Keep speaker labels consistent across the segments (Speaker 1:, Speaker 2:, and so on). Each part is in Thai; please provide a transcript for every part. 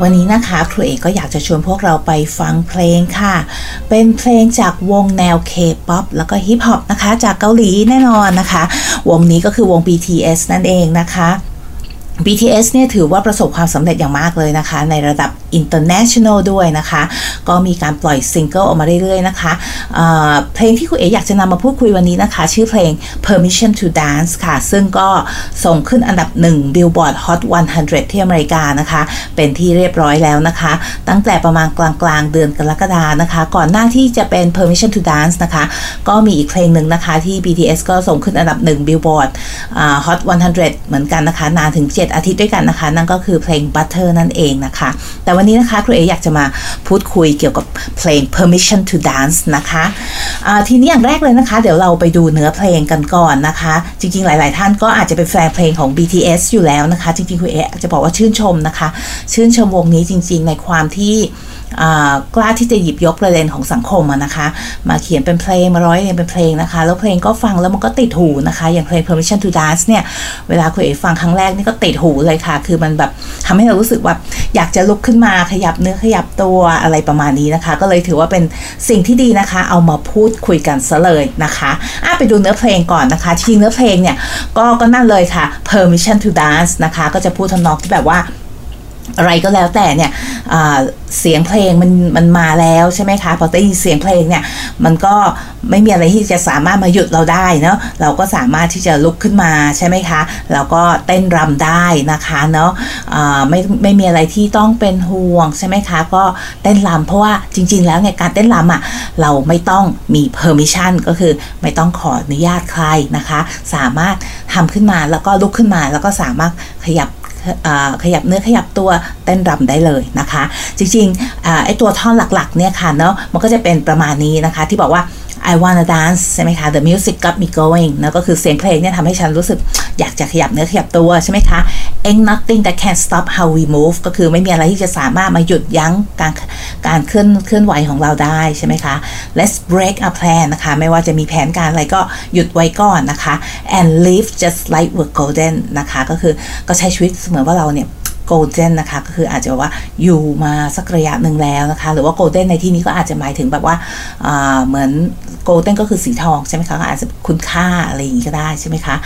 Speaker 1: วันนี้นะคะครูเอ๋ก็อยากจะชวนพวกเราไปฟังเพลงค่ะ เป็นเพลงจากวงแนว K-POP แล้วก็ฮิปฮอปนะคะ จากเกาหลีแน่นอนนะคะ วงนี้ก็คือวง BTS นั่นเองนะคะ BTS เนี่ยถือว่าประสบความสำเร็จอย่างมากเลยนะคะ ในระดับ international ด้วยนะคะ ก็มีการปล่อยซิงเกิลออกมาเรื่อยๆนะคะเพลงที่ครูเอ๋อยากจะนำมาพูดคุยวันนี้นะคะ ชื่อเพลง permission to dance ค่ะ ซึ่งก็ส่งขึ้นอันดับ1 Billboard Hot 100 ที่อเมริกานะคะ เป็นที่เรียบร้อยแล้วนะคะ ตั้งแต่ประมาณกลางๆ เดือนกรกฎานะคะ ก่อนหน้าที่จะเป็น permission to dance นะคะ ก็มีอีกเพลงหนึ่งนะคะที่ BTS ก็ส่งขึ้นอันดับ1 Billboard Hot 100 เหมือนกันนะคะ นานถึง 7 อาทิตย์ด้วยกันนะคะ นั่นก็คือเพลง Butter นั่นเองนะคะ แต่วันวันี้นะคะครูเออยากจะมาพูดคุยเกี่ยวกับเพลง permission to dance นะคะะทีนี้อย่างแรกเลยนะคะ เดี๋ยวเราไปดูเนื้อเพลงกันก่อนนะคะ จริงๆ หลาย ๆ ท่านก็อาจจะเป็นแฟนเพลงของ BTS อยู่แล้วนะคะ จริงๆครูเอจะบอกว่าชื่นชมนะคะ ชื่นชมวงนี้จริง ๆ ในความที่ กล้าที่จะหยิบยกประเด็นของสังคมนะคะ มาเขียนเป็นเพลงมาร้อยเรียงเป็นเพลงนะคะ แล้วเพลงก็ฟังแล้วมันก็ติดหูนะคะ อย่างเพลง permission to dance เนี่ย เวลาคุณเอ๋ฟังครั้งแรกนี่ก็ติดหูเลยค่ะ คือมันแบบทำให้เรารู้สึกแบบอยากจะลุกขึ้นมาขยับเนื้อขยับตัวอะไรประมาณนี้นะคะ ก็เลยถือว่าเป็นสิ่งที่ดีนะคะ เอามาพูดคุยกันซะเลยนะคะอะไปดูเนื้อเพลงก่อนนะคะจริงเนื้อเพลงเนี่ยก็ก็นั่นเลยค่ะ permission to dance นะคะ ก็จะพูดทำนองที่แบบว่า อะไรก็แล้วแต่เนี่ยเสียงเพลงมันมันมาแล้วใช่ไหมคะพอได้ยินเสียงเพลงเนี่ยมันก็ไม่มีอะไรที่จะสามารถมาหยุดเราได้เนาะเราก็สามารถที่จะลุกขึ้นมาใช่ไหมคะแล้วก็เต้นรำได้นะคะเนาะไม่ไม่มีอะไรที่ต้องเป็นห่วงใช่ไหมคะก็เต้นรำเพราะว่าจริง ๆ แล้วเนี่ยการเต้นรำอะเราไม่ต้องมี permission ก็คือไม่ต้องขออนุญาตใครนะคะ สามารถทำขึ้นมาแล้วก็ลุกขึ้นมาแล้วก็สามารถขยับ ขยับเนื้อขยับตัวเต้นรำได้เลยนะคะ จริงๆไอ้ตัวท่อนหลักๆเนี่ยค่ะเนาะมันก็จะเป็นประมาณนี้นะคะที่บอกว่า I wanna dance ใช่ไหมคะ The music got me going นะก็คือเสียงเพลงเนี่ยทำให้ฉันรู้สึกอยากจะขยับเนื้อขยับตัวใช่ไหมคะ Ain't nothing that can stop how we move ก็คือไม่มีอะไรที่จะสามารถมาหยุดยั้งการการเคลื่อนเคลื่อนไหวของเราได้ใช่ไหมคะ Let's break a plan นะคะ ไม่ว่าจะมีแผนการอะไรก็หยุดไว้ก่อนนะคะ and live just like we're golden นะคะ ก็คือก็ใช้ชีวิตเสมือนว่าเราเนี่ย โกลเด้นนะคะ ก็คืออาจจะว่าอยู่มาสักระยะหนึ่งแล้วนะคะ หรือว่าโกลเด้นในที่นี้ก็อาจจะหมายถึงแบบว่าเหมือนโกลเด้นก็คือสีทองใช่ไหมคะ ก็อาจจะคุณค่าอะไรอย่างนี้ก็ได้ใช่ไหมคะ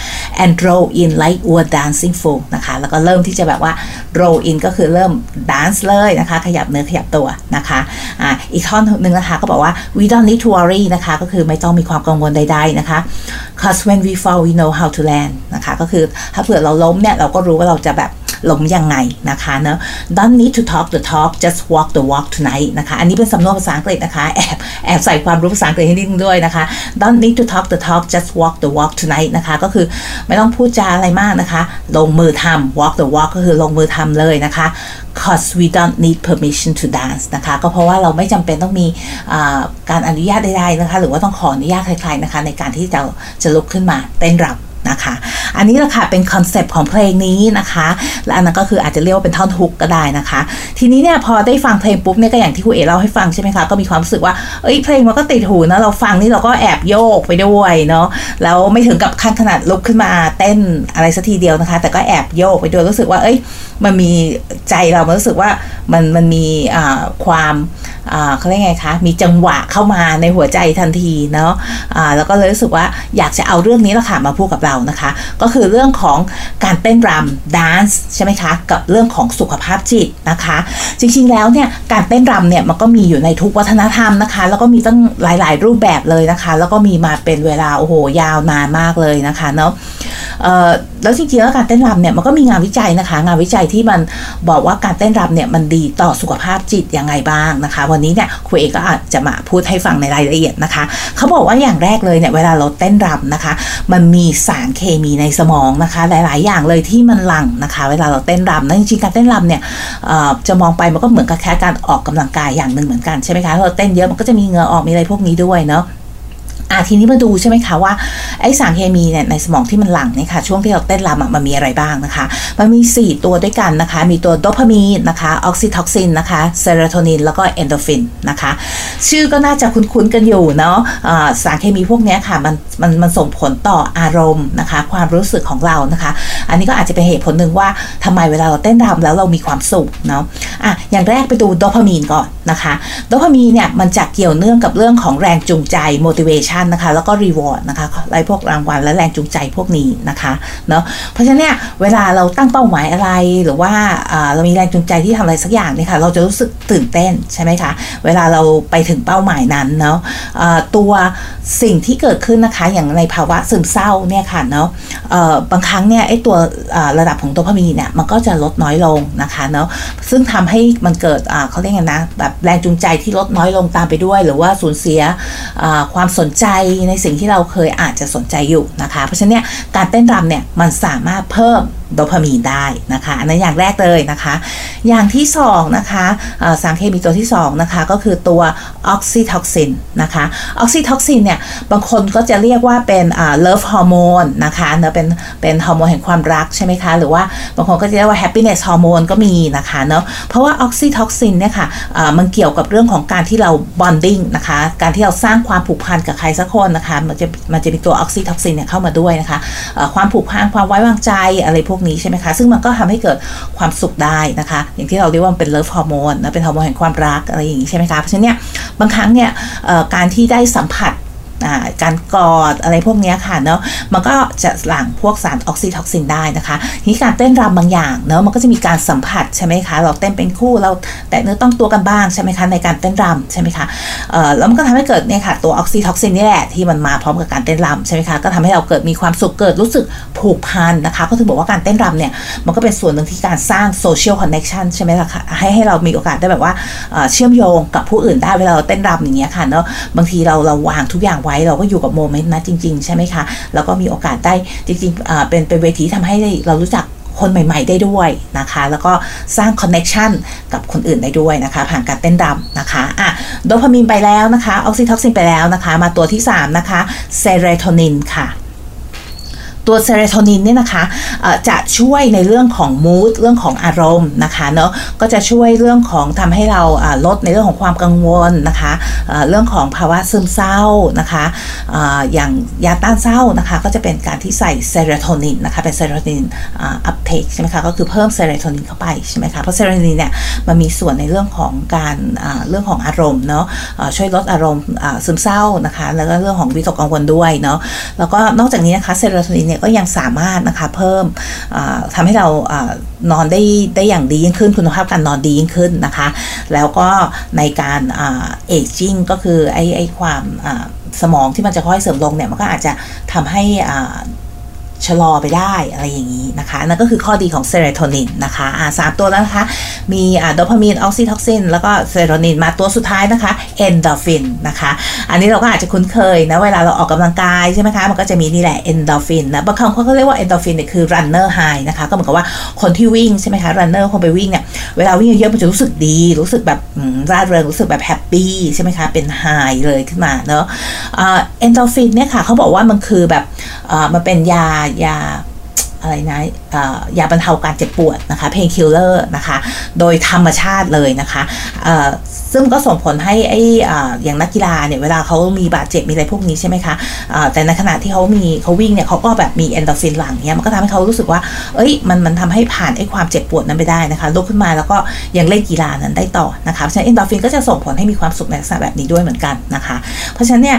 Speaker 1: and roll in like we're dancing fool นะคะ แล้วก็เริ่มที่จะแบบว่า roll in ก็คือเริ่ม dance เลยนะคะ ขยับเนื้อขยับตัวนะคะอ่าอีกท่อนหนึ่งนะคะ ก็บอกว่า we don't need to worry นะคะ ก็คือไม่ต้องมีความกังวลใดๆนะคะ cause when we fall we know how to land นะคะ ก็คือถ้าเผื่อเราล้มเนี่ย เราก็รู้ว่าเราจะแบบ ล้มยังไงนะคะเนอะ don't need to talk the talk just walk the walk tonight นะคะ อันนี้เป็นสำนวนภาษาอังกฤษนะคะ แอบแอบใส่ความรู้ภาษาอังกฤษให้นิดนึงด้วยนะคะ don't need to talk the talk just walk the walk tonight นะคะ ก็คือไม่ต้องพูดจาอะไรมากนะคะ ลงมือทำ walk the walk ก็คือลงมือทำเลยนะคะ cause we don't need permission to dance นะคะ ก็เพราะว่าเราไม่จำเป็นต้องมีการอนุญาตใดๆนะคะ หรือว่าต้องขออนุญาตใครๆนะคะ ในการที่จะจะลุกขึ้นมาเต้นรำ นะคะ อันนี้แหละค่ะเป็นคอนเซปต์ของเพลงนี้นะคะ และอันนั้นก็คืออาจจะเรียกว่าเป็นท่อนฮุกก็ได้นะคะ ทีนี้เนี่ยพอได้ฟังเพลงปุ๊บเนี่ยก็อย่างที่ครูเอ๋เล่าให้ฟังใช่ไหมคะก็มีความรู้สึกว่าเอ้ยเพลงมันก็ติดหูนะเราฟังนี่เราก็แอบโยกไปด้วยเนาะแล้วไม่ถึงกับขั้นขนาดลุกขึ้นมาเต้นอะไรสักทีเดียวนะคะ แต่ก็แอบโยกไปด้วยรู้สึกว่าเอ้ยมันมีใจเรามันรู้สึกว่ามันมันมีความเขาเรียกไงคะ มีจังหวะเข้ามาในหัวใจทันทีเนาะะแล้วก็เลยรู้สึกว่าอยากจะเอาเรื่องนี้ละค่ะมาพูดกับเรานะคะ ก็คือเรื่องของการเต้นรำดานซ์ใช่ไหมคะ กับเรื่องของสุขภาพจิตนะคะ จริงๆแล้วเนี่ยการเต้นรำเนี่ยมันก็มีอยู่ในทุกวัฒนธรรมนะคะ แล้วก็มีตั้งหลายๆรูปแบบเลยนะคะ แล้วก็มีมาเป็นเวลาโอ้โหยาวนานมากเลยนะคะเนาะ แล้วจริงๆแล้วการเต้นรำเนี่ยมันก็มีงานวิจัยนะคะ งานวิจัยที่มันบอกว่าการเต้นรำเนี่ยมันดีต่อสุขภาพจิตยังไงบ้างนะคะ วันนี้เนี่ยครูเอกก็อาจจะมาพูดให้ฟังในรายละเอียดนะคะ เขาบอกว่าอย่างแรกเลยเนี่ยเวลาเราเต้นรำนะคะ มันมีสารเคมีในสมองนะคะ หลาย ๆ อย่างเลยที่มันหลั่งนะคะ เวลาเราเต้นรำนะจริงๆการเต้นรำเนี่ยจะมองไปมันก็เหมือนกับแค่การออกกำลังกายอย่างหนึ่งเหมือนกันใช่ไหมคะเราเต้นเยอะมันก็จะมีเหงื่อออกมีอะไรพวกนี้ด้วยเนาะ อะทีนี้มาดูใช่ไหมคะว่าไอสารเคมีเนี่ยในสมองที่มันหลั่งเนี่ยค่ะช่วงที่เราเต้นรำมันมีอะไรบ้างนะคะ มันมี 4 ตัวด้วยกันนะคะ มีตัวโดพามีนนะคะออกซิทอกซินนะคะเซโรโทนินแล้วก็เอนโดฟินนะคะ ชื่อก็น่าจะคุ้นๆกันอยู่เนาะสารเคมีพวกนี้ค่ะมันมันมันส่งผลต่ออารมณ์นะคะ ความรู้สึกของเรานะคะ อันนี้ก็อาจจะเป็นเหตุผลหนึ่งว่าทำไมเวลาเราเต้นรำแล้วเรามีความสุขเนาะอะอย่างแรกไปดูโดพามีนก่อนนะคะโดพามีนเนี่ยมันจะเกี่ยวเนื่องกับเรื่องของแรงจูงใจ motivation นะคะ แล้วก็ reward นะคะไรพวกรางวัลและแรงจูงใจพวกนี้นะคะเนาะเพราะฉะนั้นเนี่ยเวลาเราตั้งเป้าหมายอะไรหรือว่าเรามีแรงจูงใจที่ทำอะไรสักอย่างเนี่ยค่ะเราจะรู้สึกตื่นเต้นใช่ไหมคะเวลาเราไปถึงเป้าหมายนั้นเนาะะตัวสิ่งที่เกิดขึ้นนะคะอย่างในภาวะซึมเศร้าเนี่ยค่ะเนาะบางครั้งเนี่ยไอ้ตัวระดับของโดพามีนเนี่ยมันก็จะลดน้อยลงนะคะเนาะซึ่งทำให้มันเกิดเขาเรียกไงนะแบบแรงจูงใจที่ลดน้อยลงตามไปด้วย หรือว่าสูญเสียความสนใจในสิ่งที่เราเคยอาจจะสนใจอยู่นะคะ เพราะฉะนั้นเนี่ยการเต้นรำเนี่ยมันสามารถเพิ่มโดพามีนได้นะคะ อันนั้นอย่างแรกเลยนะคะ อย่างที่2นะคะสารเคมีตัวที่2นะคะก็คือตัวออกซิทอกซินนะคะออกซิทอกซินเนี่ยบางคนก็จะเรียกว่าเป็น love hormone นะคะเนะเป็นเป็นฮอร์โมนแห่งความรักใช่ไหมคะหรือว่าบางคนก็จะเรียกว่า happiness hormone ก็มีนะคะเนาะเพราะว่าออกซิทอกซินเนี่ยค่ะมันเกี่ยวกับเรื่องของการที่เรา bonding นะคะการที่เราสร้างความผูกพันกับใครสักคนนะคะมันจะมันจะมีตัวออกซิทอกซินเนี่ยเข้ามาด้วยนะคะความผูกพันความไว้วางใจอะไรพวกนี้ใช่ไหมคะ ซึ่งมันก็ทำให้เกิดความสุขได้นะคะ อย่างที่เราเรียกว่าเป็น love hormone นะเป็นฮอร์โมนแห่งความรักอะไรอย่างนี้ใช่ไหมคะเพราะฉะนั้นเนี่ยบางครั้งเนี่ยการที่ได้สัมผัส การกอดอะไรพวกนี้ค่ะเนาะมันก็จะหลั่งพวกสารออกซิทอกซินได้นะคะทีนี้การเต้นรำบางอย่างเนาะมันก็จะมีการสัมผัสใช่ไหมคะ เราเต้นเป็นคู่เราแตะเนื้อต้องตัวกันบ้างใช่ไหมคะในการเต้นรำใช่ไหมคะแล้วมันก็ทำให้เกิดเนี่ยค่ะตัวออกซิทอกซินนี่แหละที่มันมาพร้อมกับการเต้นรำใช่ไหมคะก็ทำให้เราเกิดมีความสุขเกิดรู้สึกผูกพันนะคะ ก็ถึงบอกว่าการเต้นรำเนี่ยมันก็เป็นส่วนหนึ่งที่การสร้าง social connection ใช่ไหมล่ะคะให้ให้เรามีโอกาสได้แบบว่าเชื่อมโยงกับผู้อื่นได้เวลาเราเต้นรำอย่างเงี้ยค่ะเนาะบางทีเราเราวางทุกอย่างไว้เราก็อยู่กับ moment นั้นจริง ๆ ใช่ไหมคะ แล้วก็มีโอกาสได้จริงๆเป็นเป็นเวทีทำให้เรารู้จักคนใหม่ ๆ ได้ด้วยนะคะ แล้วก็สร้าง connection กับคนอื่นได้ด้วยนะคะ ผ่านการเต้นรำนะคะอะโดพามีนไปแล้วนะคะ ออกซิทอกซินไปแล้วนะคะ มาตัวที่ 3 นะคะเซโรโทนินค่ะ ตัวเซโรโทนินเนี่ยนะคะจะช่วยในเรื่องของ mood เรื่องของอารมณ์นะคะเนาะก็จะช่วยเรื่องของทำให้เราลดในเรื่องของความกังวลนะคะเรื่องของภาวะซึมเศร้านะคะอย่างยาต้านเศร้านะคะก็จะเป็นการที่ใส่เซโรโทนินนะคะเป็น serotonin uptake ใช่ไหมคะก็คือเพิ่มเซโรโทนินเข้าไปใช่ไหมคะเพราะเซโรโทนินเนี่ยมันมีส่วนในเรื่องของการเรื่องของอารมณ์เนาะช่วยลดอารมณ์ซึมเศร้านะคะแล้วก็เรื่องของวิตกกังวลด้วยเนาะแล้วก็นอกจากนี้นะคะเซโรโทนินเนี่ยก็ยังสามารถนะคะเพิ่มทำให้เรานอนได้ได้อย่างดียิ่งขึ้นคุณภาพการนอนดียิ่งขึ้นนะคะ แล้วก็ในการ aging ก็คือไอไอความสมองที่มันจะค่อยเสื่อมลงเนี่ยมันก็อาจจะทำให้ ชะลอไปได้อะไรอย่างนี้นะคะนั่นก็คือข้อดีของเซโรโทนินนะคะอ่าสามตัวแล้วนะคะ มีอ่าโดพามีนออกซิโทซิน แล้วก็เซโรโทนินมาตัวสุดท้ายนะคะเอนโดฟินนะคะ อันนี้เราก็อาจจะคุ้นเคยนะเวลาเราออกกำลังกายใช่ไหมคะ มันก็จะมีนี่แหละเอนโดฟินนะบางครั้งเขาก็เรียกว่าเอนโดฟินเนี่ยคือ runner highนะคะ ก็เหมือนกับว่าคนที่วิ่งใช่ไหมคะ runner คนไปวิ่งเนี่ยเวลาวิ่งเยอะมันจะรู้สึกดี รู้สึกแบบร่าเริงรู้สึกแบบ happy ใช่ไหมคะเป็น high เลยขึ้นมาเนาะเอนโดฟินเนี่ยค่ะเขาบอกว่ามันคือแบบมันเป็นยายา อะไรนะยาบรรเทาการเจ็บปวดนะคะ painkiller นะคะโดยธรรมชาติเลยนะคะซึ่งก็ส่งผลให้ไอ้อย่างนักกีฬาเนี่ยเวลาเขามีบาดเจ็บมีอะไรพวกนี้ใช่ไหมคะแต่ในขณะที่เขามีเขาวิ่งเนี่ยเขาก็แบบมีเอนโดฟินหลั่งเนี่ยมันก็ทำให้เขารู้สึกว่า เอ้ยมันมันทำให้ผ่านไอ้ความเจ็บปวดนั้นไปได้นะคะลุกขึ้นมาแล้วก็ยังเล่นกีฬานั้นได้ต่อนะคะเพราะฉะนั้นเอนโดฟินก็จะส่งผลให้มีความสุขในลักษณะแบบนี้ด้วยเหมือนกันนะคะ เพราะฉะนั้นเนี่ย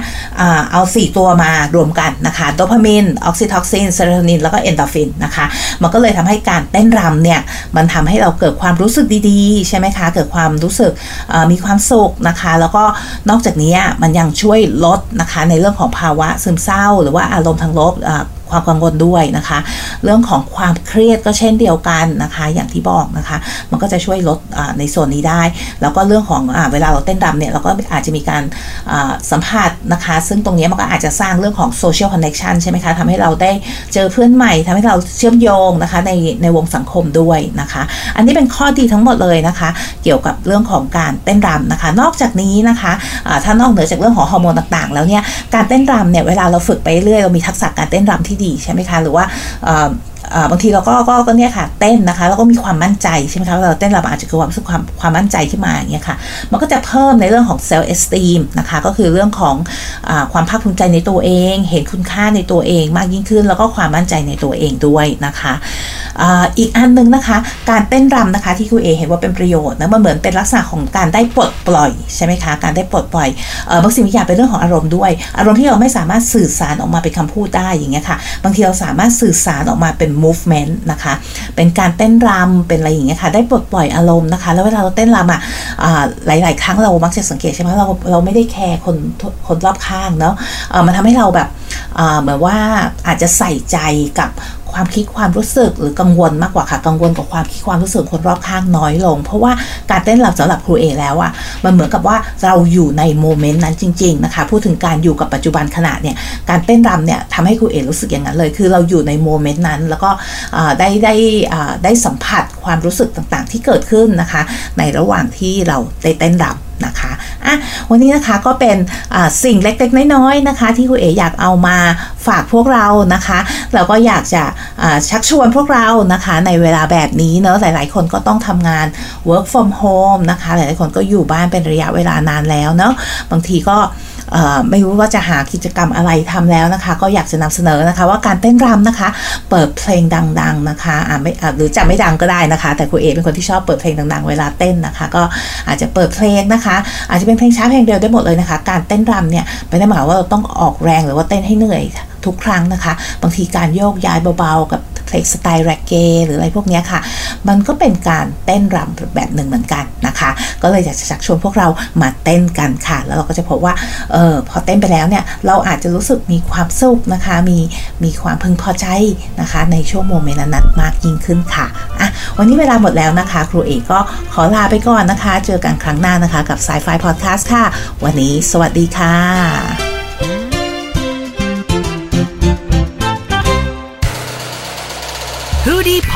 Speaker 1: เอา 4 ตัวมารวมกันนะคะโดพามินออกซิโทซินเซโรโทนินแล้วก็เอนโดฟินนะคะ มันก็เลยทำให้การเต้นรำเนี่ยมันทำให้เราเกิดความรู้สึกดีๆ ใช่ไหมคะ เกิดความรู้สึกมีความสุขนะคะ แล้วก็นอกจากนี้มันยังช่วยลดนะคะในเรื่องของภาวะซึมเศร้า หรือว่าอารมณ์ทางลบ ความกังวลด้วยนะคะ เรื่องของความเครียดก็เช่นเดียวกันนะคะ อย่างที่บอกนะคะ มันก็จะช่วยลดในส่วนนี้ได้ แล้วก็เรื่องของอเวลาเราเต้นรำเนี่ยเราก็อาจจะมีการสัมผัสนะคะ ซึ่งตรงนี้มันก็อาจจะสร้างเรื่องของ social connection ใช่ไหมคะทำให้เราได้เจอเพื่อนใหม่ทำให้เราเชื่อมโยงนะคะในในวงสังคมด้วยนะคะ อันนี้เป็นข้อดีทั้งหมดเลยนะคะ เกี่ยวกับเรื่องของการเต้นรำนะคะ นอกจากนี้นะคะะถ้านอกเหนือจากเรื่องของฮอร์โมนต่างๆ แล้วเนี่ยการเต้นรำเนี่ยเวลาเราฝึกไปเรื่อยเรามีทักษะการเต้นรำที่ดีใช่ไหมคะ หรือว่า บางทีเราก็ก็ก็เนี่ยค่ะเต้นนะคะแล้วก็มีความมั่นใจใช่ไหมคะเราเต้นเราอาจจะเกิดความรู้สึกความความมั่นใจขึ้นมาอย่างเงี้ยค่ะมันก็จะเพิ่มในเรื่องของเซลล์เอสตีมนะคะก็คือเรื่องของอความภาคภูมิใจในตัวเอง เห็นคุณค่าในตัวเองมากยิ่งขึ้น แล้วก็ความมั่นใจในตัวเองด้วยนะคะอีกอันนึงนะคะ การเต้นรำนะคะที่คุณเอเห็นว่าเป็นประโยชน์นะมันเหมือนเป็นลักษณะของการได้ปลดปล่อยใช่ไหมคะการได้ปลดปล่อยบางสิ่งบางอย่างเป็นเรื่องของอารมณ์ด้วย อารมณ์ที่เราไม่สามารถสื่อสารออกมาเป็นคำพูดได้อย่างเงี้ยค่ะบางทีเราสามารถสื่อสารออกมาเป็น movement นะคะ เป็นการเต้นรำเป็นอะไรอย่างเงี้ยค่ะ ได้ปลดปล่อยอารมณ์นะคะ แล้วเวลาเราเต้นรำอะหลาย ๆ ครั้งเรามักจะสังเกตใช่ไหมเราเราไม่ได้แคร์คนคนรอบข้างเนาะมันทำให้เราแบบเหมือนว่าอาจจะใส่ใจกับ ความคิดความรู้สึกหรือกังวลมากกว่าค่ะกังวลกับความคิดความรู้สึกคนรอบข้างน้อยลง เพราะว่าการเต้นรำสำหรับครูเอแล้วอะมันเหมือนกับว่าเราอยู่ในโมเมนต์นั้นจริงๆนะคะพูดถึงการอยู่กับปัจจุบันขณะเนี่ยการเต้นรำเนี่ยทำให้ครูเอรู้สึกอย่างนั้นเลย คือเราอยู่ในโมเมนต์นั้น แล้วก็ได้ได้ได้สัมผัสความรู้สึกต่างๆ ที่เกิดขึ้นนะคะ ในระหว่างที่เราได้เต้นรำนะคะ อะวันนี้นะคะก็เป็นสิ่งเล็กๆ น้อยๆนะคะ ที่คุณเอ๋อยากเอามาฝากพวกเรานะคะเราก็อยากจะชักชวนพวกเรานะคะ ในเวลาแบบนี้เนอะหลายๆ คนก็ต้องทำงาน work from home นะคะ หลายๆคนก็อยู่บ้านเป็นระยะเวลานานแล้วเนาะบางทีก็ ไม่รู้ว่าจะหากิจกรรมอะไรทำแล้วนะคะ ก็อยากจะนำเสนอนะคะ ว่าการเต้นรำนะคะ เปิดเพลงดัง ๆนะคะอ่าไม่หรือจะไม่ดังก็ได้นะคะ แต่คุณเอเป็นคนที่ชอบเปิดเพลงดังๆ เวลาเต้นนะคะ ก็อาจจะเปิดเพลงนะคะ อาจจะเป็นเพลงช้าเพลงเร็วได้หมดเลยนะคะ การเต้นรำเนี่ยไม่ได้หมายว่าเราต้องออกแรงหรือว่าเต้นให้เหนื่อยทุกครั้งนะคะ บางทีการโยกย้ายเบาๆ กับ เพลงสไตล์แร็กเกหรืออะไรพวกนี้ค่ะ มันก็เป็นการเต้นรำแบบหนึ่งเหมือนกันนะคะ ก็เลยอยากจะชักชวนพวกเรามาเต้นกันค่ะ แล้วเราก็จะพบว่าเออพอเต้นไปแล้วเนี่ยเราอาจจะรู้สึกมีความสุขนะคะ มีมีความพึงพอใจนะคะ ในช่วงโมเมนต์นั้นมากยิ่งขึ้นค่ะอะวันนี้เวลาหมดแล้วนะคะ ครูเอกก็ขอลาไปก่อนนะคะ เจอกันครั้งหน้านะคะ กับสายไฟพอดแคสต์ค่ะ วันนี้สวัสดีค่ะ